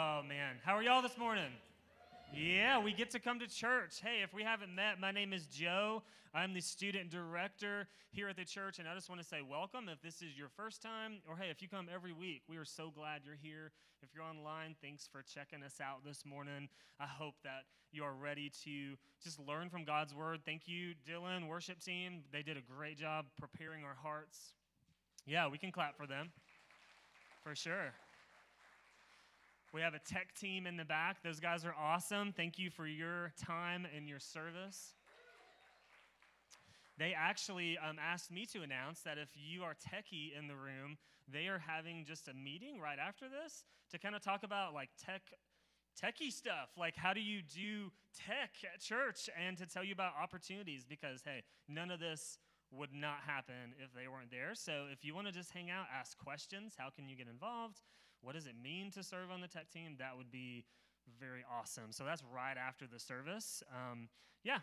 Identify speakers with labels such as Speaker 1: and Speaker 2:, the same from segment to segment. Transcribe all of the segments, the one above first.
Speaker 1: Oh, man. How are y'all this morning? Yeah, we get to come to church. Hey, if we haven't met, my name is Joe. I'm the student director here at the church, and I just want to say welcome if this is your first time, or hey, if you come every week, we are so glad you're here. If you're online, thanks for checking us out this morning. I hope that you are ready to just learn from God's word. Thank you, Dylan, worship team. They did a great job preparing our hearts. Yeah, we can clap for them for sure. We have a tech team in the back. Those guys are awesome. Thank you for your time and your service. They actually um, asked me to announce that if you are techie in the room, they are having just a meeting right after this to kind of talk about like tech techie stuff like how do you do tech at church and to tell you about opportunities because hey none of this would not happen if they weren't there so if you want to just hang out ask questions how can you get involved what does it mean to serve on the tech team? That would be very awesome. So that's right after the service. Um, yeah,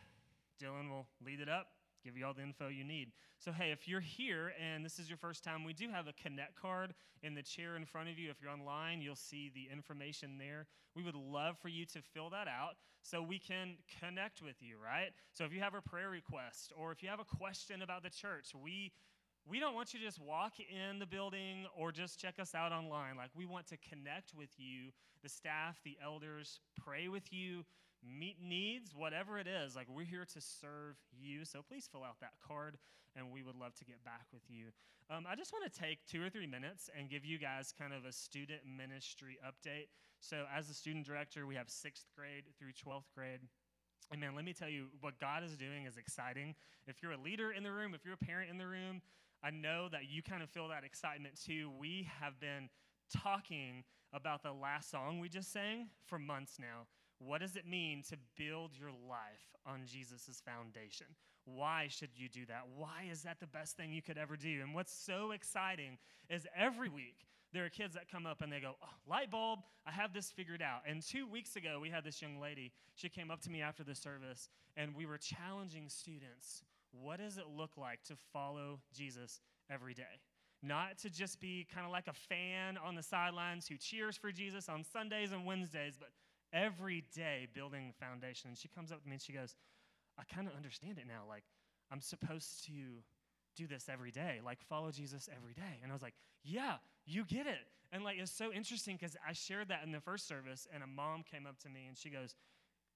Speaker 1: Dylan will lead it up, give you all the info you need. So, hey, if you're here and this is your first time, we do have a Connect card in the chair in front of you. If you're online, you'll see the information there. We would love for you to fill that out so we can connect with you, right? So, if you have a prayer request or if you have a question about the church, we we don't want you to just walk in the building or just check us out online. Like, we want to connect with you, the staff, the elders, pray with you, meet needs, whatever it is. Like, we're here to serve you. So please fill out that card, and we would love to get back with you. Um, I just want to take two or three minutes and give you guys kind of a student ministry update. So, as the student director, we have sixth grade through 12th grade. And man, let me tell you, what God is doing is exciting. If you're a leader in the room, if you're a parent in the room, I know that you kind of feel that excitement too. We have been talking about the last song we just sang for months now. What does it mean to build your life on Jesus' foundation? Why should you do that? Why is that the best thing you could ever do? And what's so exciting is every week there are kids that come up and they go, oh, Light bulb, I have this figured out. And two weeks ago, we had this young lady. She came up to me after the service and we were challenging students what does it look like to follow Jesus every day? Not to just be kind of like a fan on the sidelines who cheers for Jesus on Sundays and Wednesdays, but every day building the foundation. And she comes up to me and she goes, I kind of understand it now. Like, I'm supposed to do this every day, like follow Jesus every day. And I was like, yeah, you get it. And like, it's so interesting because I shared that in the first service, and a mom came up to me and she goes,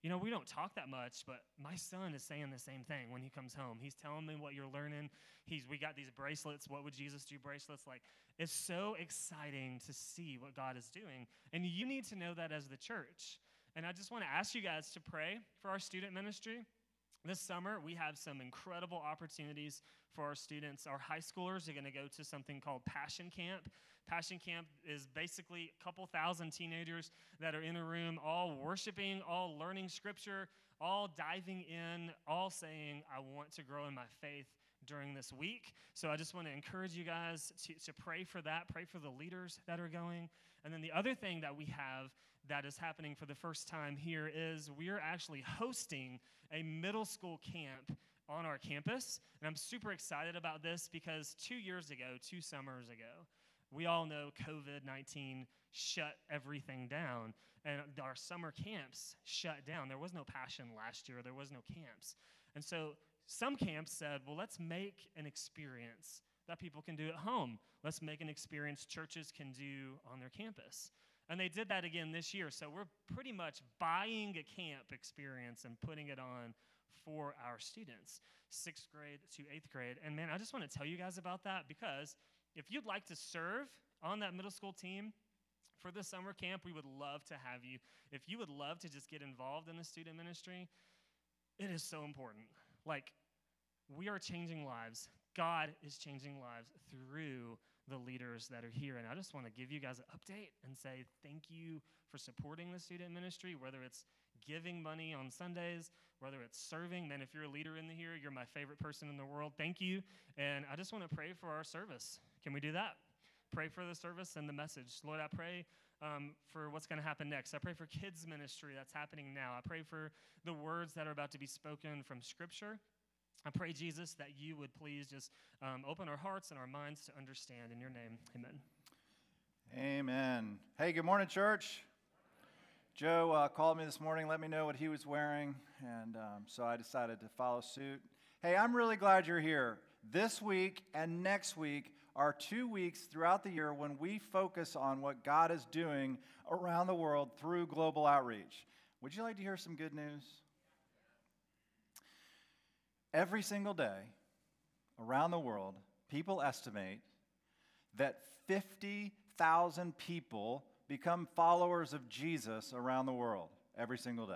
Speaker 1: you know, we don't talk that much, but my son is saying the same thing when he comes home. He's telling me what you're learning. He's we got these bracelets. What would Jesus do bracelets? Like it's so exciting to see what God is doing. And you need to know that as the church. And I just want to ask you guys to pray for our student ministry. This summer, we have some incredible opportunities for our students. Our high schoolers are going to go to something called Passion Camp. Passion Camp is basically a couple thousand teenagers that are in a room, all worshiping, all learning scripture, all diving in, all saying, I want to grow in my faith during this week. So I just want to encourage you guys to, to pray for that, pray for the leaders that are going. And then the other thing that we have that is happening for the first time here is we are actually hosting a middle school camp on our campus. And I'm super excited about this because two years ago, two summers ago, we all know COVID 19 shut everything down, and our summer camps shut down. There was no passion last year, there was no camps. And so some camps said, well, let's make an experience that people can do at home. Let's make an experience churches can do on their campus. And they did that again this year. So we're pretty much buying a camp experience and putting it on for our students, sixth grade to eighth grade. And man, I just want to tell you guys about that because if you'd like to serve on that middle school team, for the summer camp, we would love to have you. If you would love to just get involved in the student ministry, it is so important. Like, we are changing lives. God is changing lives through the leaders that are here. And I just want to give you guys an update and say thank you for supporting the student ministry, whether it's giving money on Sundays, whether it's serving. Man, if you're a leader in the here, you're my favorite person in the world. Thank you. And I just want to pray for our service. Can we do that? Pray for the service and the message. Lord, I pray um, for what's going to happen next. I pray for kids' ministry that's happening now. I pray for the words that are about to be spoken from Scripture. I pray, Jesus, that you would please just um, open our hearts and our minds to understand. In your name, amen.
Speaker 2: Amen. Hey, good morning, church. Joe uh, called me this morning, let me know what he was wearing, and um, so I decided to follow suit. Hey, I'm really glad you're here. This week and next week are two weeks throughout the year when we focus on what God is doing around the world through global outreach. Would you like to hear some good news? Every single day around the world, people estimate that 50,000 people become followers of Jesus around the world every single day.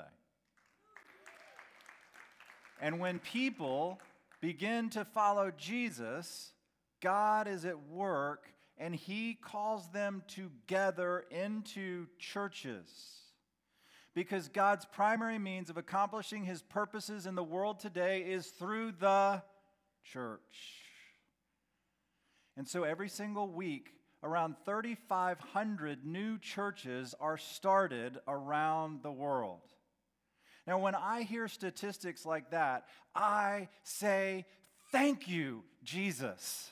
Speaker 2: And when people begin to follow Jesus, God is at work and he calls them together into churches. Because God's primary means of accomplishing his purposes in the world today is through the church. And so every single week, around 3,500 new churches are started around the world. Now, when I hear statistics like that, I say, Thank you, Jesus.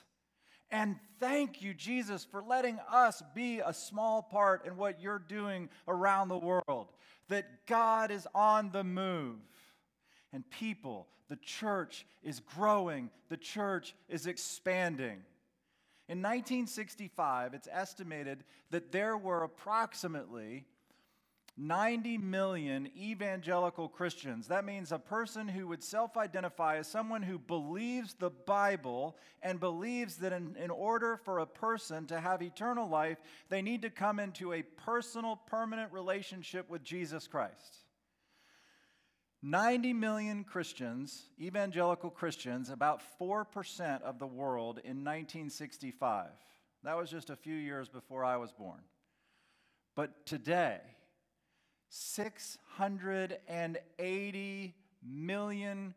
Speaker 2: And thank you, Jesus, for letting us be a small part in what you're doing around the world. That God is on the move. And people, the church is growing, the church is expanding. In 1965, it's estimated that there were approximately 90 million evangelical Christians. That means a person who would self identify as someone who believes the Bible and believes that in, in, order for a person to have eternal life, they need to come into a personal, permanent relationship with Jesus Christ. 90 million Christians, evangelical Christians, about 4% of the world in 1965. That was just a few years before I was born. But today, 680 million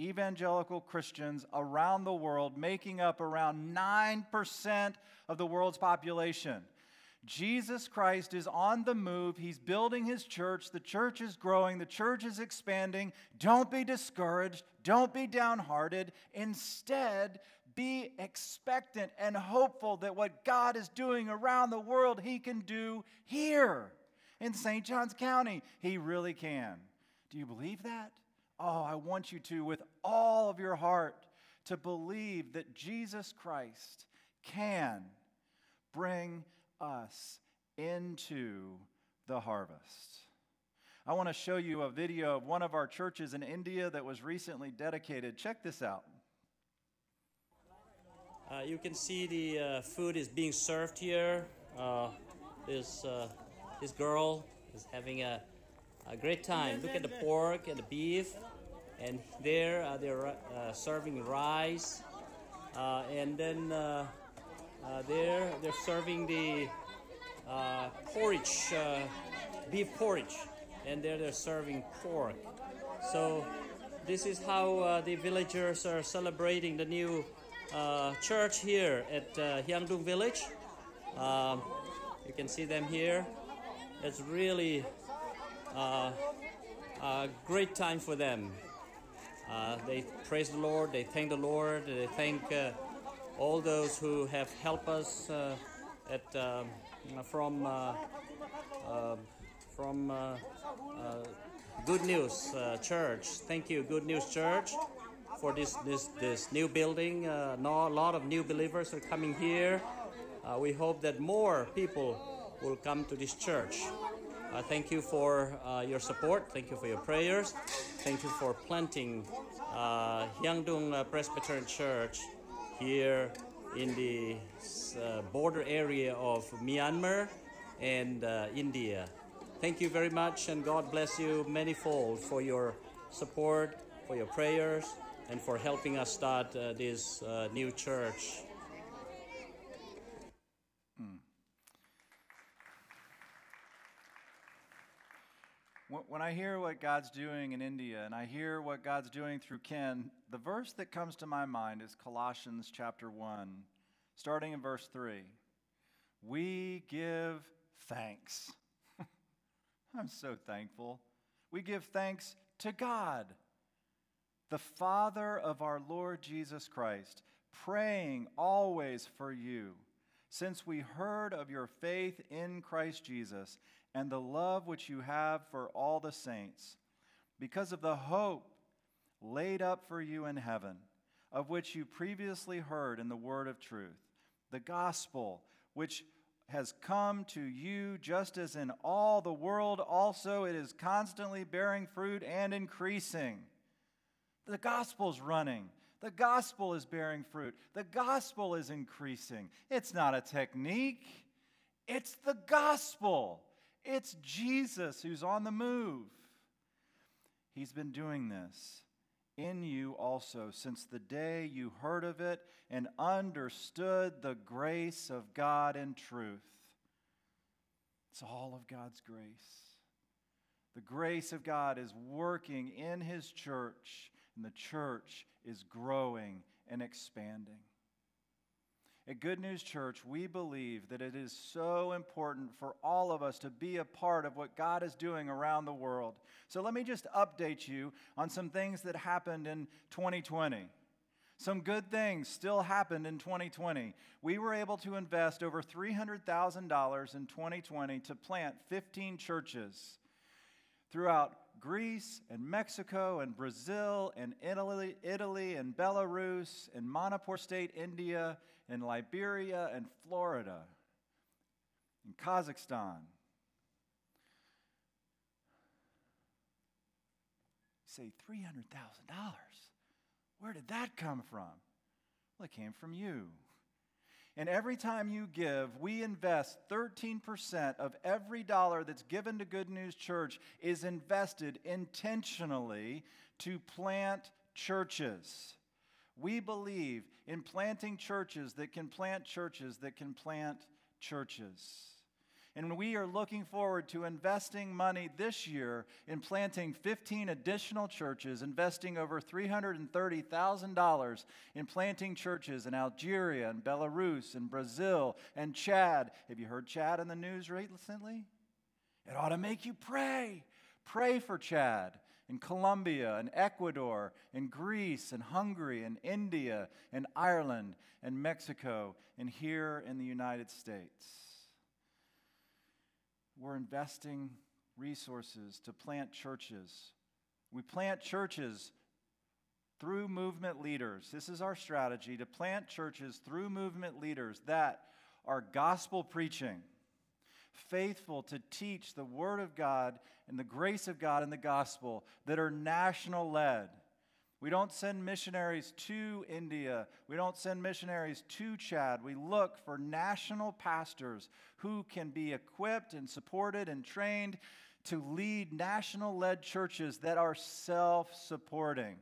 Speaker 2: evangelical Christians around the world, making up around 9% of the world's population. Jesus Christ is on the move. He's building his church. The church is growing. The church is expanding. Don't be discouraged. Don't be downhearted. Instead, be expectant and hopeful that what God is doing around the world, he can do here in St. Johns County. He really can. Do you believe that? Oh, I want you to, with all of your heart, to believe that Jesus Christ can bring us into the harvest. I want to show you a video of one of our churches in India that was recently dedicated. Check this out.
Speaker 3: Uh, you can see the uh, food is being served here. Uh, uh, this girl is having a, a great time. Look at the pork and the beef. And there uh, they're uh, serving rice. and then uh, there, they're serving the uh, porridge, uh, beef porridge, and there they're serving pork. So this is how uh, the villagers are celebrating the new uh, church here at uh, village. Um, you can see them here. It's really uh, a great time for them. they praise the Lord, they thank the Lord, they thank all those who have helped us uh, at um, from uh, uh, from Good News Church. Thank you, Good News Church, for this this this new building. a lot of new believers are coming here. we hope that more people will come to this church. Uh, thank you for uh, your support. Thank you for your prayers. Thank you for planting uh, Hyangdung Presbyterian Church here in the uh, border area of Myanmar and uh, India. Thank you very much, and God bless you manifold for your support, for your prayers, and for helping us start uh, this uh, new church
Speaker 2: when I hear what God's doing in India and I hear what God's doing through Ken, the verse that comes to my mind is Colossians chapter 1, starting in verse 3. We give thanks. I'm so thankful. We give thanks to God, the Father of our Lord Jesus Christ, praying always for you, since we heard of your faith in Christ Jesus and the love which you have for all the saints, because of the hope laid up for you in heaven, of which you previously heard in the word of truth, the gospel which has come to you just as in all the world also it is constantly bearing fruit and increasing. The gospel's running. The gospel is bearing fruit. The gospel is increasing. It's not a technique, it's the gospel. It's Jesus who's on the move. He's been doing this in you also since the day you heard of it and understood the grace of God in truth. It's all of God's grace. The grace of God is working in His church, and the church is growing and expanding. At Good News Church, we believe that it is so important for all of us to be a part of what God is doing around the world. So let me just update you on some things that happened in 2020. Some good things still happened in 2020. We were able to invest over $300,000 in 2020 to plant 15 churches throughout Greece and Mexico and Brazil and Italy, Italy and Belarus and Manipur State, India in Liberia and Florida, in Kazakhstan. Say $300,000. Where did that come from? Well, it came from you. And every time you give, we invest 13% of every dollar that's given to Good News Church is invested intentionally to plant churches. We believe in planting churches that can plant churches that can plant churches. And we are looking forward to investing money this year in planting 15 additional churches, investing over $330,000 in planting churches in Algeria and Belarus and Brazil and Chad. Have you heard Chad in the news recently? It ought to make you pray. Pray for Chad in Colombia and Ecuador and Greece and Hungary and India and Ireland and Mexico and here in the United States. We're investing resources to plant churches. We plant churches through movement leaders. This is our strategy to plant churches through movement leaders that are gospel preaching faithful to teach the Word of God and the grace of God and the gospel that are national led. We don't send missionaries to India. We don't send missionaries to Chad. We look for national pastors who can be equipped and supported and trained to lead national led churches that are self supporting.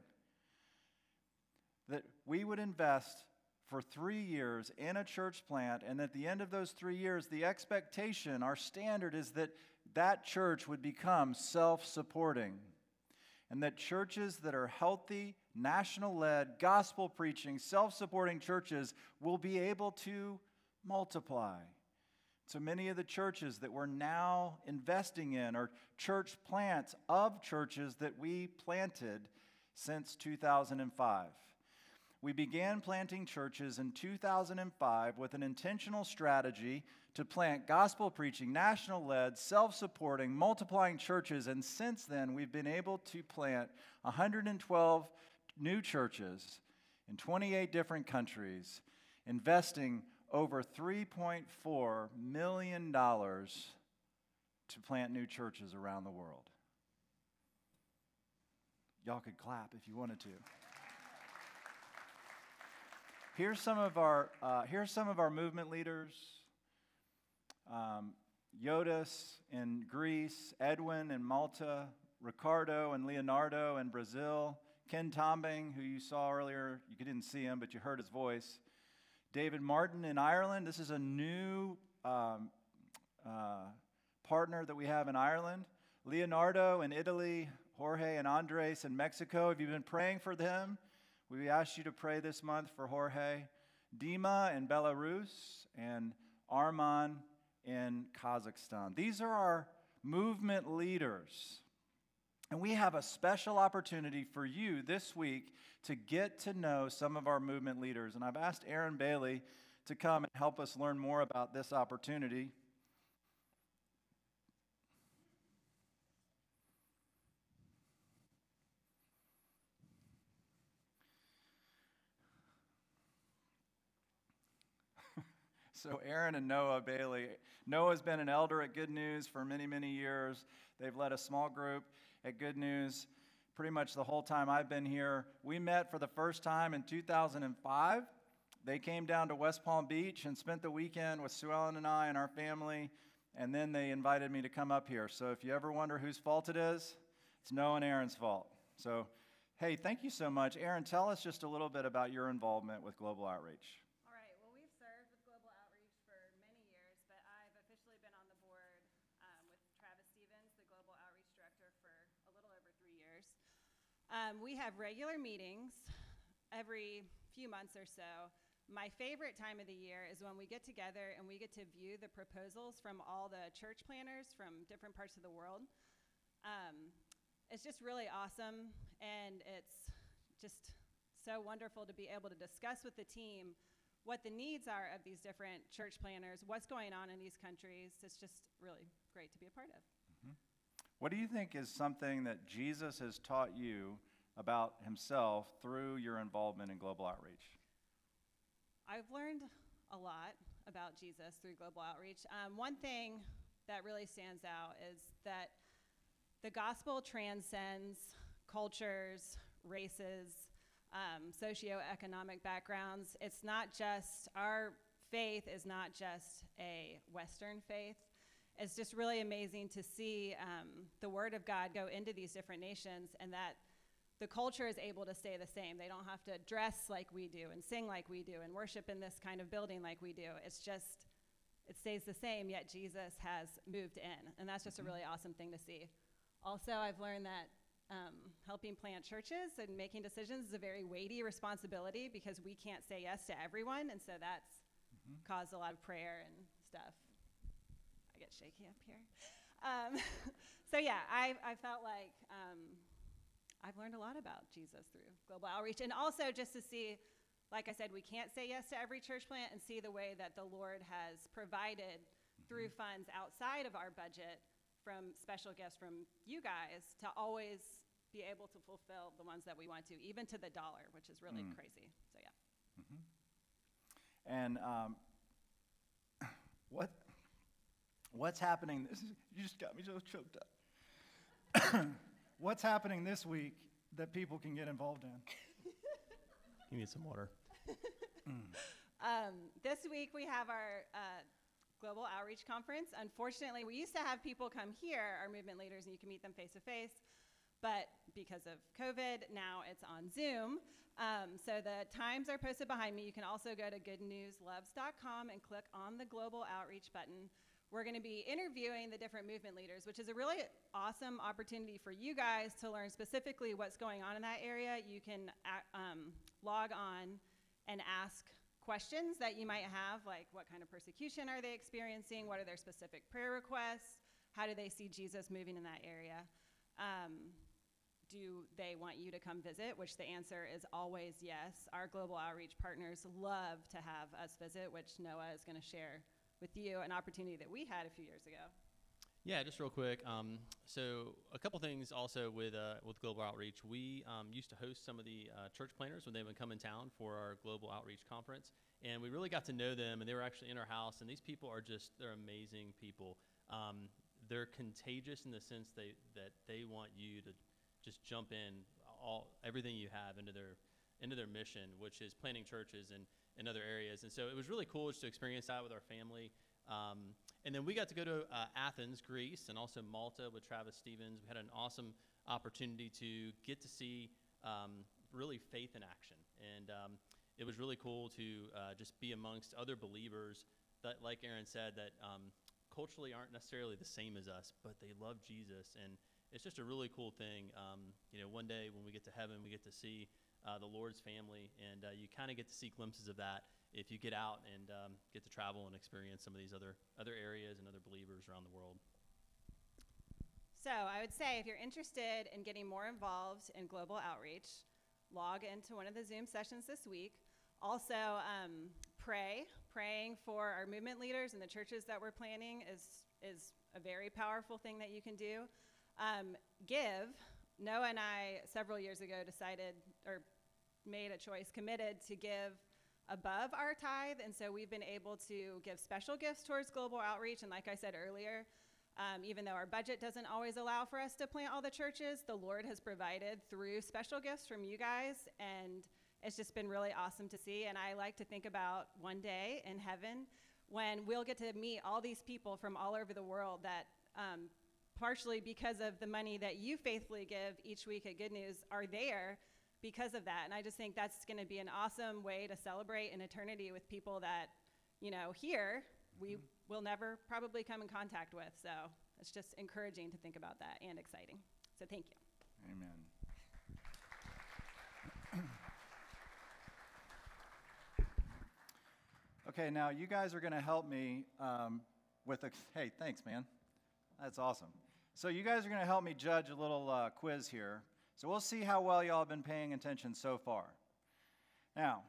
Speaker 2: That we would invest for three years in a church plant, and at the end of those three years, the expectation, our standard is that that church would become self supporting. And that churches that are healthy, national led, gospel preaching, self supporting churches will be able to multiply. So many of the churches that we're now investing in are church plants of churches that we planted since 2005. We began planting churches in 2005 with an intentional strategy to plant gospel preaching, national led, self supporting, multiplying churches. And since then, we've been able to plant 112 new churches in 28 different countries, investing over $3.4 million to plant new churches around the world. Y'all could clap if you wanted to. Here's some of our, uh, here's some of our movement leaders. Um, Yodis in Greece, Edwin in Malta, Ricardo and Leonardo in Brazil, Ken Tombing, who you saw earlier, you didn't see him, but you heard his voice. David Martin in Ireland. This is a new um, uh, partner that we have in Ireland. Leonardo in Italy, Jorge and Andres in Mexico. Have you been praying for them? We ask you to pray this month for Jorge, Dima in Belarus, and Arman in Kazakhstan. These are our movement leaders. And we have a special opportunity for you this week to get to know some of our movement leaders. And I've asked Aaron Bailey to come and help us learn more about this opportunity. So, Aaron and Noah Bailey. Noah's been an elder at Good News for many, many years. They've led a small group at Good News pretty much the whole time I've been here. We met for the first time in 2005. They came down to West Palm Beach and spent the weekend with Sue Ellen and I and our family, and then they invited me to come up here. So, if you ever wonder whose fault it is, it's Noah and Aaron's fault. So, hey, thank you so much. Aaron, tell us just a little bit about your involvement with Global Outreach.
Speaker 4: All right. Well, we've served with Global Outreach for many years, but I've officially been on the board um, with Travis Stevens, the Global Outreach Director, for a little over three years. Um, we have regular meetings every few months or so. My favorite time of the year is when we get together and we get to view the proposals from all the church planners from different parts of the world. Um, it's just really awesome, and it's just so wonderful to be able to discuss with the team what the needs are of these different church planners, what's going on in these countries. It's just really great to be a part of.
Speaker 2: What do you think is something that Jesus has taught you about himself through your involvement in global outreach?
Speaker 4: I've learned a lot about Jesus through global outreach. Um, one thing that really stands out is that the gospel transcends cultures, races, um, socioeconomic backgrounds. It's not just, our faith is not just a Western faith. It's just really amazing to see um, the Word of God go into these different nations and that the culture is able to stay the same. They don't have to dress like we do and sing like we do and worship in this kind of building like we do. It's just, it stays the same, yet Jesus has moved in. And that's just a really awesome thing to see. Also, I've learned that um, helping plant churches and making decisions is a very weighty responsibility because we can't say yes to everyone. And so that's caused a lot of prayer and stuff. Get shaky up here. Um, so, yeah, I, I felt like um, I've learned a lot about Jesus through global outreach. And also just to see, like I said, we can't say yes to every church plant and see the way that the Lord has provided through funds outside of our budget from special gifts from you guys to always be able to fulfill the ones that we want to, even to the dollar, which is really crazy. So, yeah.
Speaker 2: And um, what what's happening? This is, you just got me so choked up.
Speaker 5: What's happening this week that people can get involved in?
Speaker 6: You need some water.
Speaker 4: Um, this week we have our uh, Global Outreach Conference. Unfortunately, we used to have people come here, our movement leaders, and you can meet them face to face. But because of COVID, now it's on Zoom. Um, so the times are posted behind me. You can also go to goodnewsloves.com and click on the Global Outreach button. We're going to be interviewing the different movement leaders, which is a really awesome opportunity for you guys to learn specifically what's going on in that area. You can uh, um, log on and ask questions that you might have, like what kind of persecution are they experiencing? What are their specific prayer requests? How do they see Jesus moving in that area? Um, do they want you to come visit? Which the answer is always yes. Our global outreach partners love to have us visit, which Noah is going to share with you, an opportunity that we had a few years ago.
Speaker 6: Yeah, just real quick. Um, so a couple things also with uh, with global outreach. We um, used to host some of the uh, church planners when they would come in town for our global outreach conference, and we really got to know them. And they were actually in our house. And these people are just they're amazing people. Um, they're contagious in the sense they that they want you to just jump in all everything you have into their into their mission, which is planting churches and in other areas. And so it was really cool just to experience that with our family. Um, and then we got to go to uh, Athens, Greece, and also Malta with Travis Stevens. We had an awesome opportunity to get to see um, really faith in action. And um, it was really cool to uh, just be amongst other believers that, like Aaron said, that um, culturally aren't necessarily the same as us, but they love Jesus. And it's just a really cool thing. Um, you know, one day when we get to heaven, we get to see uh, the Lord's family, and uh, you kind of get to see glimpses of that if you get out and um, get to travel and experience some of these other other areas and other believers around the world.
Speaker 4: So I would say if you're interested in getting more involved in global outreach, log into one of the Zoom sessions this week. Also, um, pray. Praying for our movement leaders and the churches that we're planning is, is a very powerful thing that you can do. Um, give. Noah and I, several years ago, decided or made a choice, committed to give above our tithe, and so we've been able to give special gifts towards global outreach. And like I said earlier, um, even though our budget doesn't always allow for us to plant all the churches, the Lord has provided through special gifts from you guys, and it's just been really awesome to see. And I like to think about one day in heaven when we'll get to meet all these people from all over the world that, um, partially because of the money that you faithfully give each week at Good News, are there because of that. And I just think that's going to be an awesome way to celebrate an eternity with people that, you know, here we will never probably come in contact with. So it's just encouraging to think about that and exciting. So thank you.
Speaker 2: Amen. Okay, now you guys are going to help me um, with a. Hey, thanks, man. That's awesome. So you guys are going to help me judge a little uh, quiz here. So we'll see how well y'all have been paying attention so far. Now,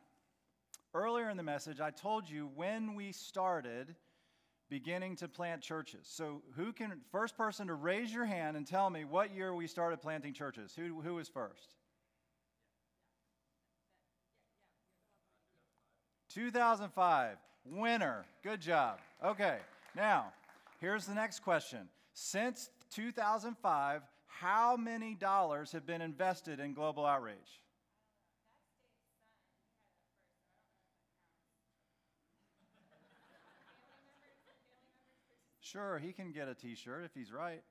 Speaker 2: earlier in the message, I told you when we started beginning to plant churches. So who can first person to raise your hand and tell me what year we started planting churches? Who who was first? 2005. Winner. Good job. Okay. Now, here's the next question. Since 2005, how many dollars have been invested in global outreach? Sure, he can get a t shirt if he's right.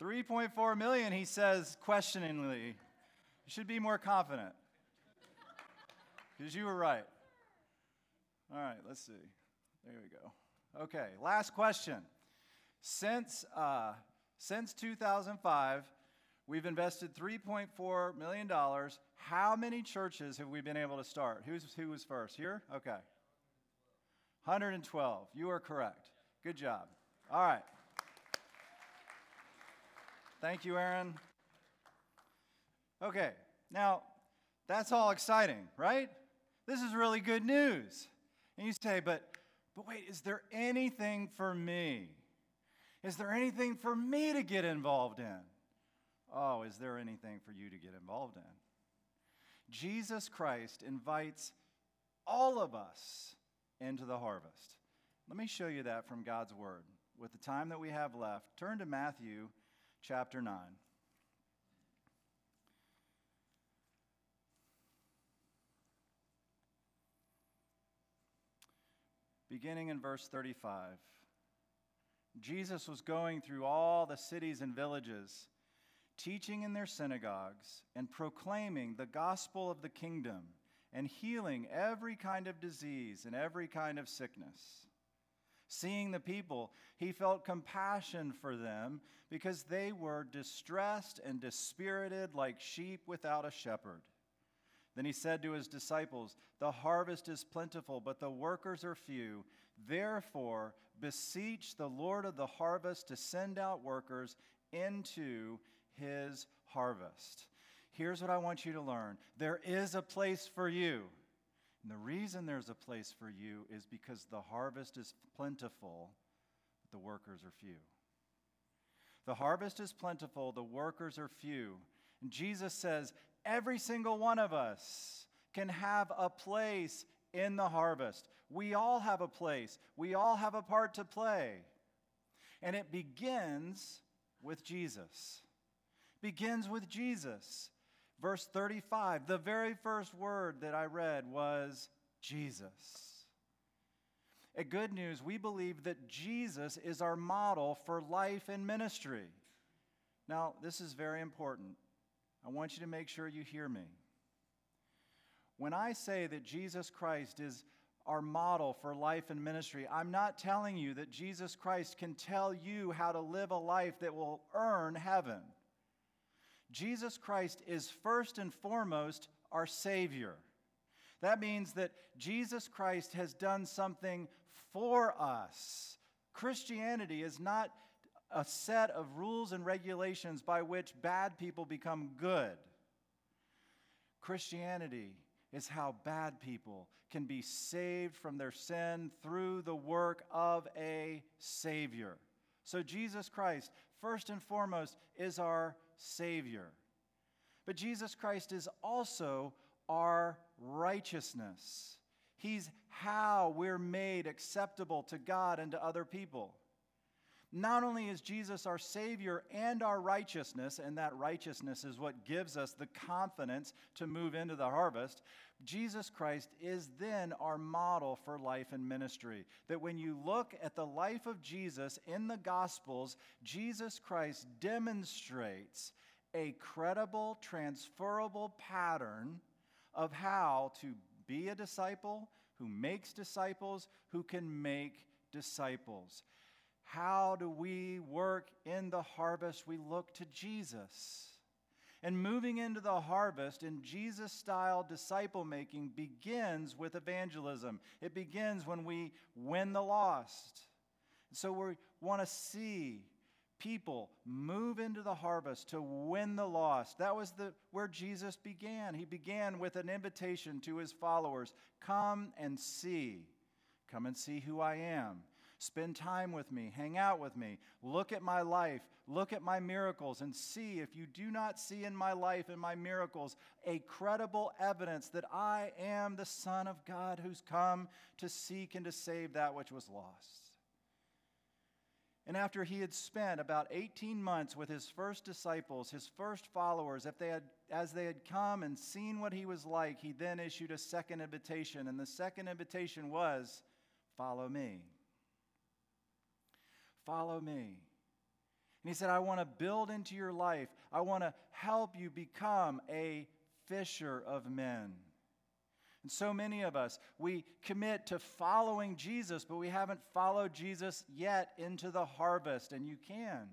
Speaker 2: 3.4 million, he says questioningly. You should be more confident. Because you were right. All right, let's see. There we go. Okay, last question. Since, uh, since 2005, we've invested $3.4 million. How many churches have we been able to start? Who's, who was first? Here? Okay. 112. You are correct. Good job. All right. Thank you, Aaron. Okay, now that's all exciting, right? This is really good news. And you say, but, but wait, is there anything for me? Is there anything for me to get involved in? Oh, is there anything for you to get involved in? Jesus Christ invites all of us into the harvest. Let me show you that from God's Word. With the time that we have left, turn to Matthew chapter 9. beginning in verse 35. Jesus was going through all the cities and villages, teaching in their synagogues and proclaiming the gospel of the kingdom and healing every kind of disease and every kind of sickness. Seeing the people, he felt compassion for them because they were distressed and dispirited like sheep without a shepherd. Then he said to his disciples, The harvest is plentiful, but the workers are few. Therefore, beseech the Lord of the harvest to send out workers into his harvest. Here's what I want you to learn there is a place for you. And the reason there's a place for you is because the harvest is plentiful, but the workers are few. The harvest is plentiful, the workers are few. And Jesus says, every single one of us can have a place in the harvest. We all have a place, we all have a part to play. And it begins with Jesus. Begins with Jesus. Verse 35, the very first word that I read was Jesus. At Good News, we believe that Jesus is our model for life and ministry. Now, this is very important. I want you to make sure you hear me. When I say that Jesus Christ is our model for life and ministry, I'm not telling you that Jesus Christ can tell you how to live a life that will earn heaven. Jesus Christ is first and foremost our Savior. That means that Jesus Christ has done something for us. Christianity is not a set of rules and regulations by which bad people become good. Christianity is how bad people can be saved from their sin through the work of a Savior. So, Jesus Christ, first and foremost, is our Savior. But Jesus Christ is also our righteousness. He's how we're made acceptable to God and to other people. Not only is Jesus our Savior and our righteousness, and that righteousness is what gives us the confidence to move into the harvest, Jesus Christ is then our model for life and ministry. That when you look at the life of Jesus in the Gospels, Jesus Christ demonstrates a credible, transferable pattern of how to be a disciple who makes disciples who can make disciples. How do we work in the harvest? We look to Jesus. And moving into the harvest in Jesus style disciple making begins with evangelism. It begins when we win the lost. So we want to see people move into the harvest to win the lost. That was the, where Jesus began. He began with an invitation to his followers come and see. Come and see who I am. Spend time with me, hang out with me, look at my life, look at my miracles, and see if you do not see in my life and my miracles a credible evidence that I am the Son of God who's come to seek and to save that which was lost. And after he had spent about 18 months with his first disciples, his first followers, if they had, as they had come and seen what he was like, he then issued a second invitation. And the second invitation was, Follow me. Follow me. And he said, I want to build into your life, I want to help you become a fisher of men. And so many of us, we commit to following Jesus, but we haven't followed Jesus yet into the harvest, and you can.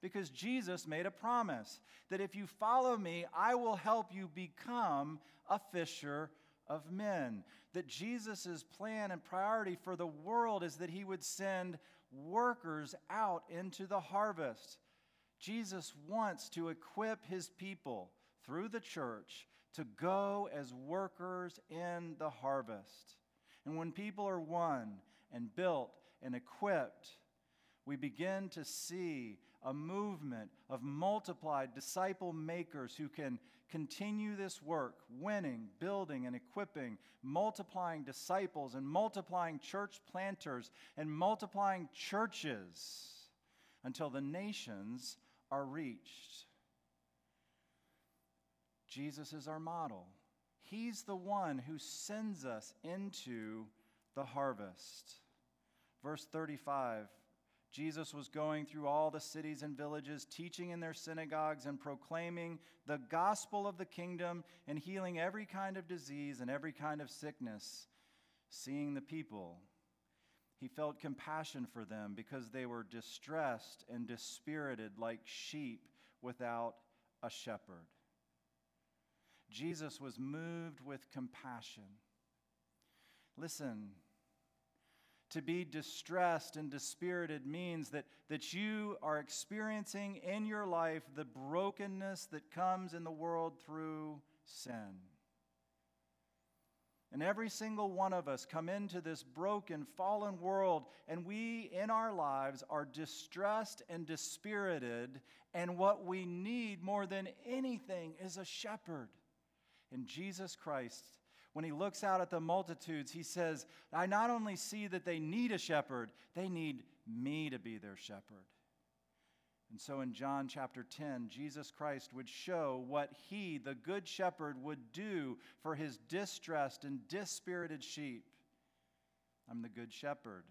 Speaker 2: Because Jesus made a promise that if you follow me, I will help you become a fisher of men. That Jesus' plan and priority for the world is that he would send workers out into the harvest. Jesus wants to equip his people through the church to go as workers in the harvest. And when people are won and built and equipped, we begin to see a movement of multiplied disciple makers who can continue this work, winning, building, and equipping, multiplying disciples and multiplying church planters and multiplying churches until the nations are reached. Jesus is our model. He's the one who sends us into the harvest. Verse 35 Jesus was going through all the cities and villages, teaching in their synagogues and proclaiming the gospel of the kingdom and healing every kind of disease and every kind of sickness. Seeing the people, he felt compassion for them because they were distressed and dispirited like sheep without a shepherd. Jesus was moved with compassion. Listen, to be distressed and dispirited means that, that you are experiencing in your life the brokenness that comes in the world through sin. And every single one of us come into this broken, fallen world, and we in our lives are distressed and dispirited. And what we need more than anything is a shepherd. And Jesus Christ, when he looks out at the multitudes, he says, I not only see that they need a shepherd, they need me to be their shepherd. And so in John chapter 10, Jesus Christ would show what he, the good shepherd, would do for his distressed and dispirited sheep. I'm the good shepherd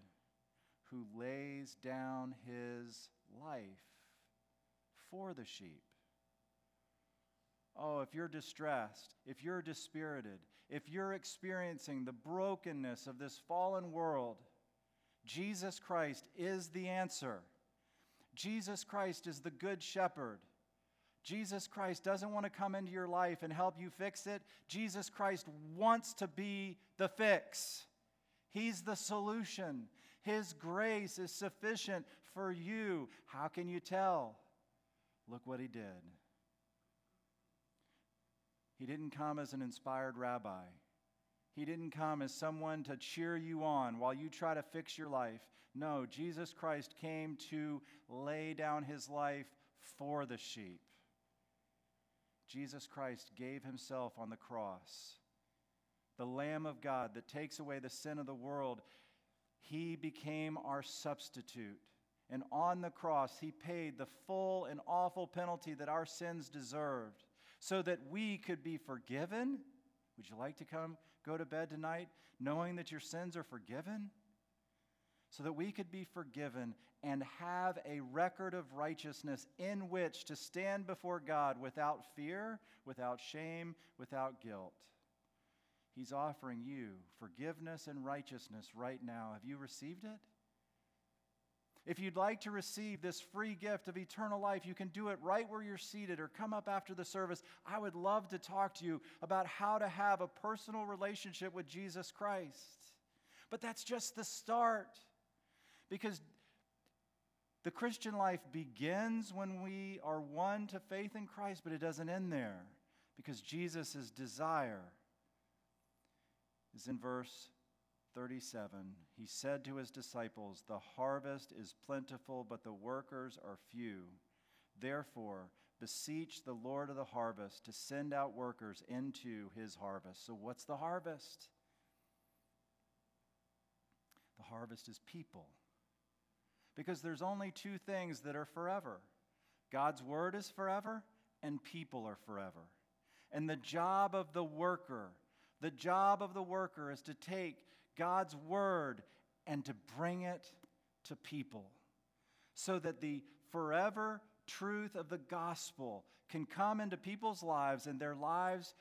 Speaker 2: who lays down his life for the sheep. Oh, if you're distressed, if you're dispirited, if you're experiencing the brokenness of this fallen world, Jesus Christ is the answer. Jesus Christ is the good shepherd. Jesus Christ doesn't want to come into your life and help you fix it. Jesus Christ wants to be the fix. He's the solution. His grace is sufficient for you. How can you tell? Look what he did. He didn't come as an inspired rabbi. He didn't come as someone to cheer you on while you try to fix your life. No, Jesus Christ came to lay down his life for the sheep. Jesus Christ gave himself on the cross the Lamb of God that takes away the sin of the world, he became our substitute. And on the cross, he paid the full and awful penalty that our sins deserved so that we could be forgiven. Would you like to come go to bed tonight knowing that your sins are forgiven? So that we could be forgiven and have a record of righteousness in which to stand before God without fear, without shame, without guilt. He's offering you forgiveness and righteousness right now. Have you received it? If you'd like to receive this free gift of eternal life, you can do it right where you're seated or come up after the service. I would love to talk to you about how to have a personal relationship with Jesus Christ. But that's just the start. Because the Christian life begins when we are won to faith in Christ, but it doesn't end there. Because Jesus' desire is in verse 37. He said to his disciples, The harvest is plentiful, but the workers are few. Therefore, beseech the Lord of the harvest to send out workers into his harvest. So, what's the harvest? The harvest is people. Because there's only two things that are forever God's word is forever, and people are forever. And the job of the worker, the job of the worker is to take God's word and to bring it to people so that the forever truth of the gospel can come into people's lives and their lives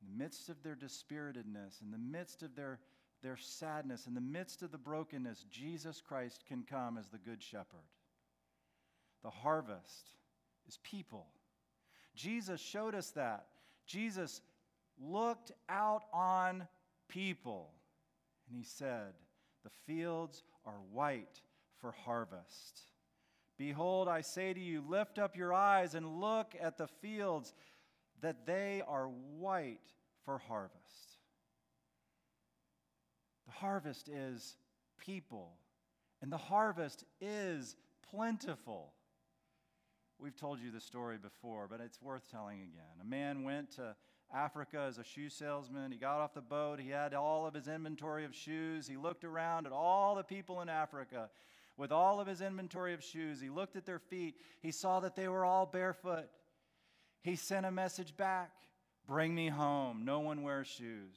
Speaker 2: in the midst of their dispiritedness, in the midst of their, their sadness, in the midst of the brokenness, Jesus Christ can come as the good shepherd. The harvest is people. Jesus showed us that. Jesus looked out on people and he said, The fields are white for harvest. Behold, I say to you, lift up your eyes and look at the fields, that they are white for harvest. The harvest is people, and the harvest is plentiful. We've told you the story before, but it's worth telling again. A man went to Africa as a shoe salesman. He got off the boat. He had all of his inventory of shoes. He looked around at all the people in Africa with all of his inventory of shoes. He looked at their feet. He saw that they were all barefoot. He sent a message back Bring me home. No one wears shoes.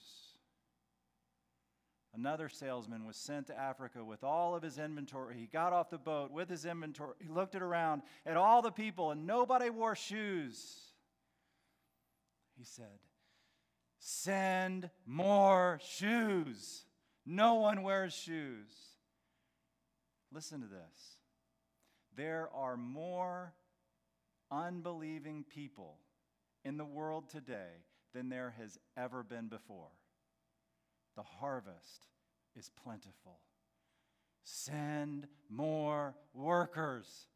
Speaker 2: Another salesman was sent to Africa with all of his inventory. He got off the boat with his inventory. He looked it around at all the people, and nobody wore shoes. He said, Send more shoes. No one wears shoes. Listen to this. There are more unbelieving people in the world today than there has ever been before. The harvest is plentiful. Send more workers.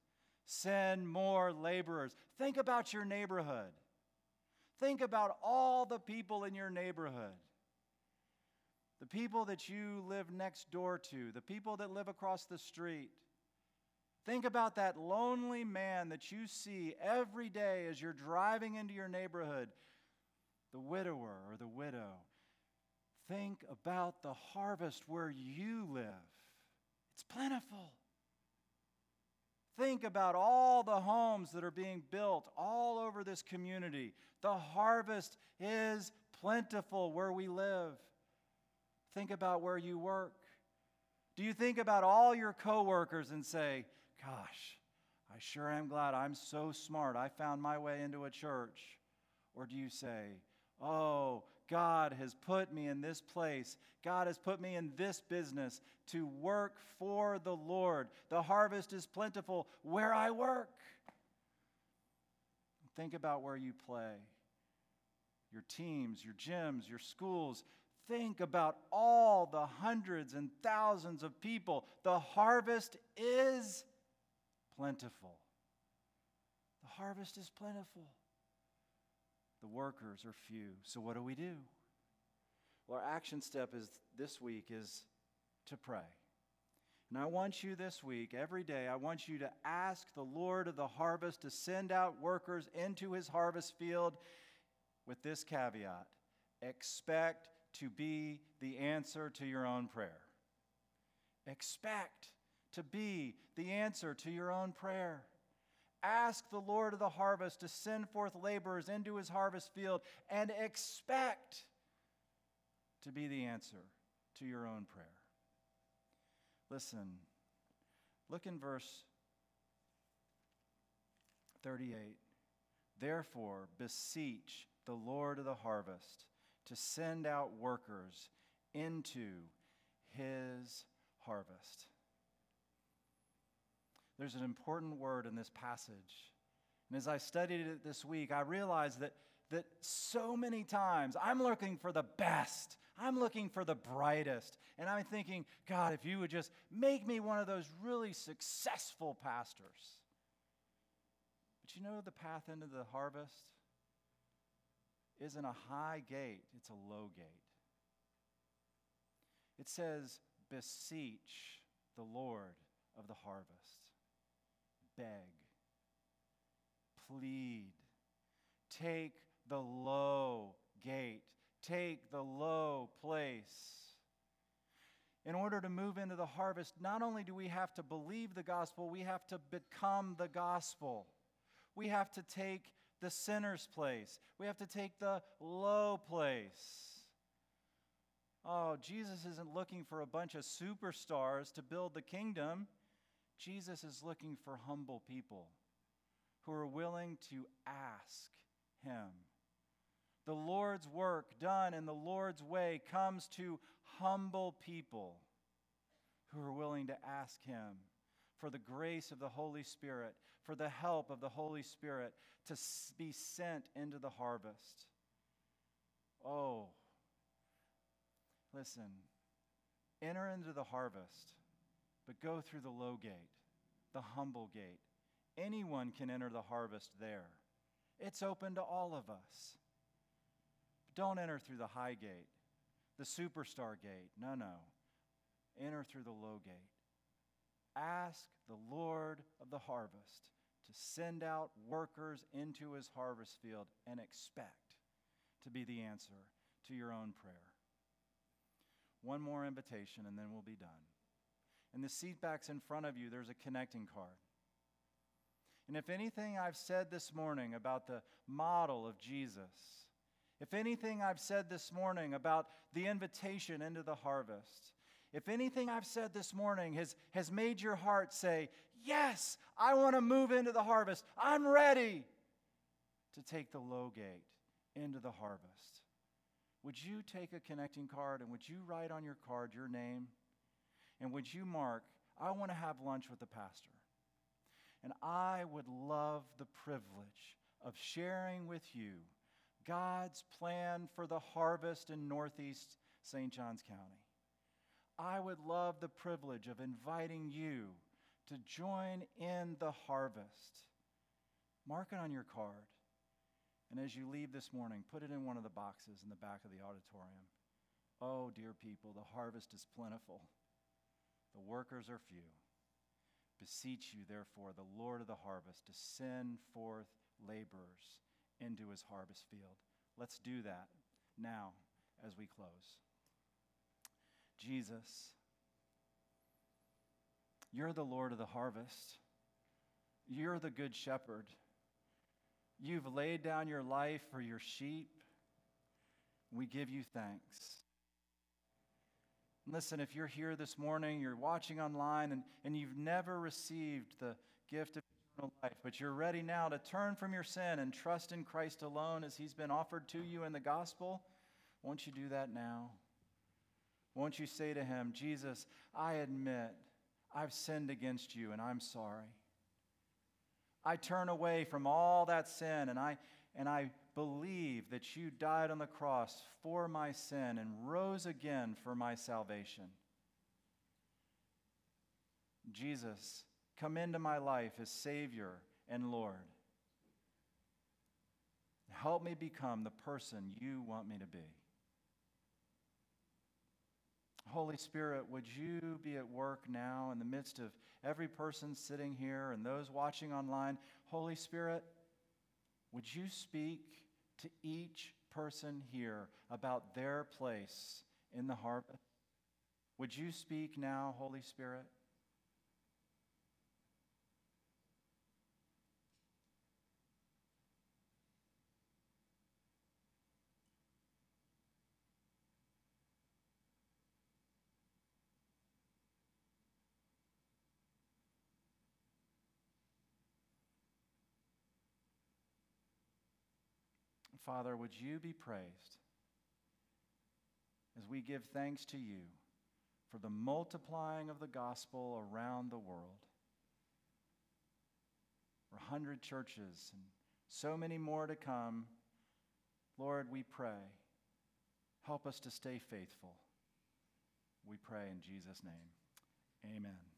Speaker 2: Send more laborers. Think about your neighborhood. Think about all the people in your neighborhood. The people that you live next door to, the people that live across the street. Think about that lonely man that you see every day as you're driving into your neighborhood, the widower or the widow. Think about the harvest where you live. It's plentiful. Think about all the homes that are being built all over this community. The harvest is plentiful where we live. Think about where you work. Do you think about all your coworkers and say, Gosh, I sure am glad I'm so smart. I found my way into a church. Or do you say, Oh, God has put me in this place. God has put me in this business to work for the Lord. The harvest is plentiful where I work. Think about where you play, your teams, your gyms, your schools. Think about all the hundreds and thousands of people. The harvest is plentiful. The harvest is plentiful. The workers are few. So what do we do? Well, our action step is this week is to pray. And I want you this week, every day, I want you to ask the Lord of the harvest to send out workers into his harvest field with this caveat expect to be the answer to your own prayer. Expect to be the answer to your own prayer. Ask the Lord of the harvest to send forth laborers into his harvest field and expect to be the answer to your own prayer. Listen, look in verse 38. Therefore, beseech the Lord of the harvest to send out workers into his harvest. There's an important word in this passage. And as I studied it this week, I realized that, that so many times I'm looking for the best. I'm looking for the brightest. And I'm thinking, God, if you would just make me one of those really successful pastors. But you know the path into the harvest isn't a high gate, it's a low gate. It says, beseech the Lord of the harvest. Beg, plead, take the low gate, take the low place. In order to move into the harvest, not only do we have to believe the gospel, we have to become the gospel. We have to take the sinner's place, we have to take the low place. Oh, Jesus isn't looking for a bunch of superstars to build the kingdom. Jesus is looking for humble people who are willing to ask Him. The Lord's work done in the Lord's way comes to humble people who are willing to ask Him for the grace of the Holy Spirit, for the help of the Holy Spirit to be sent into the harvest. Oh, listen, enter into the harvest, but go through the low gate, the humble gate. Anyone can enter the harvest there. It's open to all of us. don't enter through the high gate, the superstar gate. No, no. Enter through the low gate. Ask the Lord of the harvest to send out workers into his harvest field and expect to be the answer to your own prayer. One more invitation, and then we'll be done. In the seat backs in front of you, there's a connecting card. And if anything I've said this morning about the model of Jesus, if anything I've said this morning about the invitation into the harvest, if anything I've said this morning has, has made your heart say, Yes, I want to move into the harvest, I'm ready to take the low gate into the harvest. Would you take a connecting card and would you write on your card your name? And would you mark, I want to have lunch with the pastor? And I would love the privilege of sharing with you God's plan for the harvest in Northeast St. Johns County. I would love the privilege of inviting you to join in the harvest. Mark it on your card. And as you leave this morning, put it in one of the boxes in the back of the auditorium. Oh, dear people, the harvest is plentiful, the workers are few. Beseech you, therefore, the Lord of the harvest, to send forth laborers into his harvest field. Let's do that now as we close. Jesus, you're the Lord of the harvest. You're the good shepherd. You've laid down your life for your sheep. We give you thanks. Listen, if you're here this morning, you're watching online, and, and you've never received the gift of eternal life, but you're ready now to turn from your sin and trust in Christ alone as he's been offered to you in the gospel, won't you do that now? Won't you say to him, Jesus, I admit I've sinned against you and I'm sorry. I turn away from all that sin and I, and I believe that you died on the cross for my sin and rose again for my salvation. Jesus, come into my life as Savior and Lord. Help me become the person you want me to be. Holy Spirit, would you be at work now in the midst of every person sitting here and those watching online? Holy Spirit, would you speak to each person here about their place in the harvest? Would you speak now, Holy Spirit? Father, would you be praised as we give thanks to you for the multiplying of the gospel around the world? For a hundred churches and so many more to come. Lord, we pray. Help us to stay faithful. We pray in Jesus' name. Amen.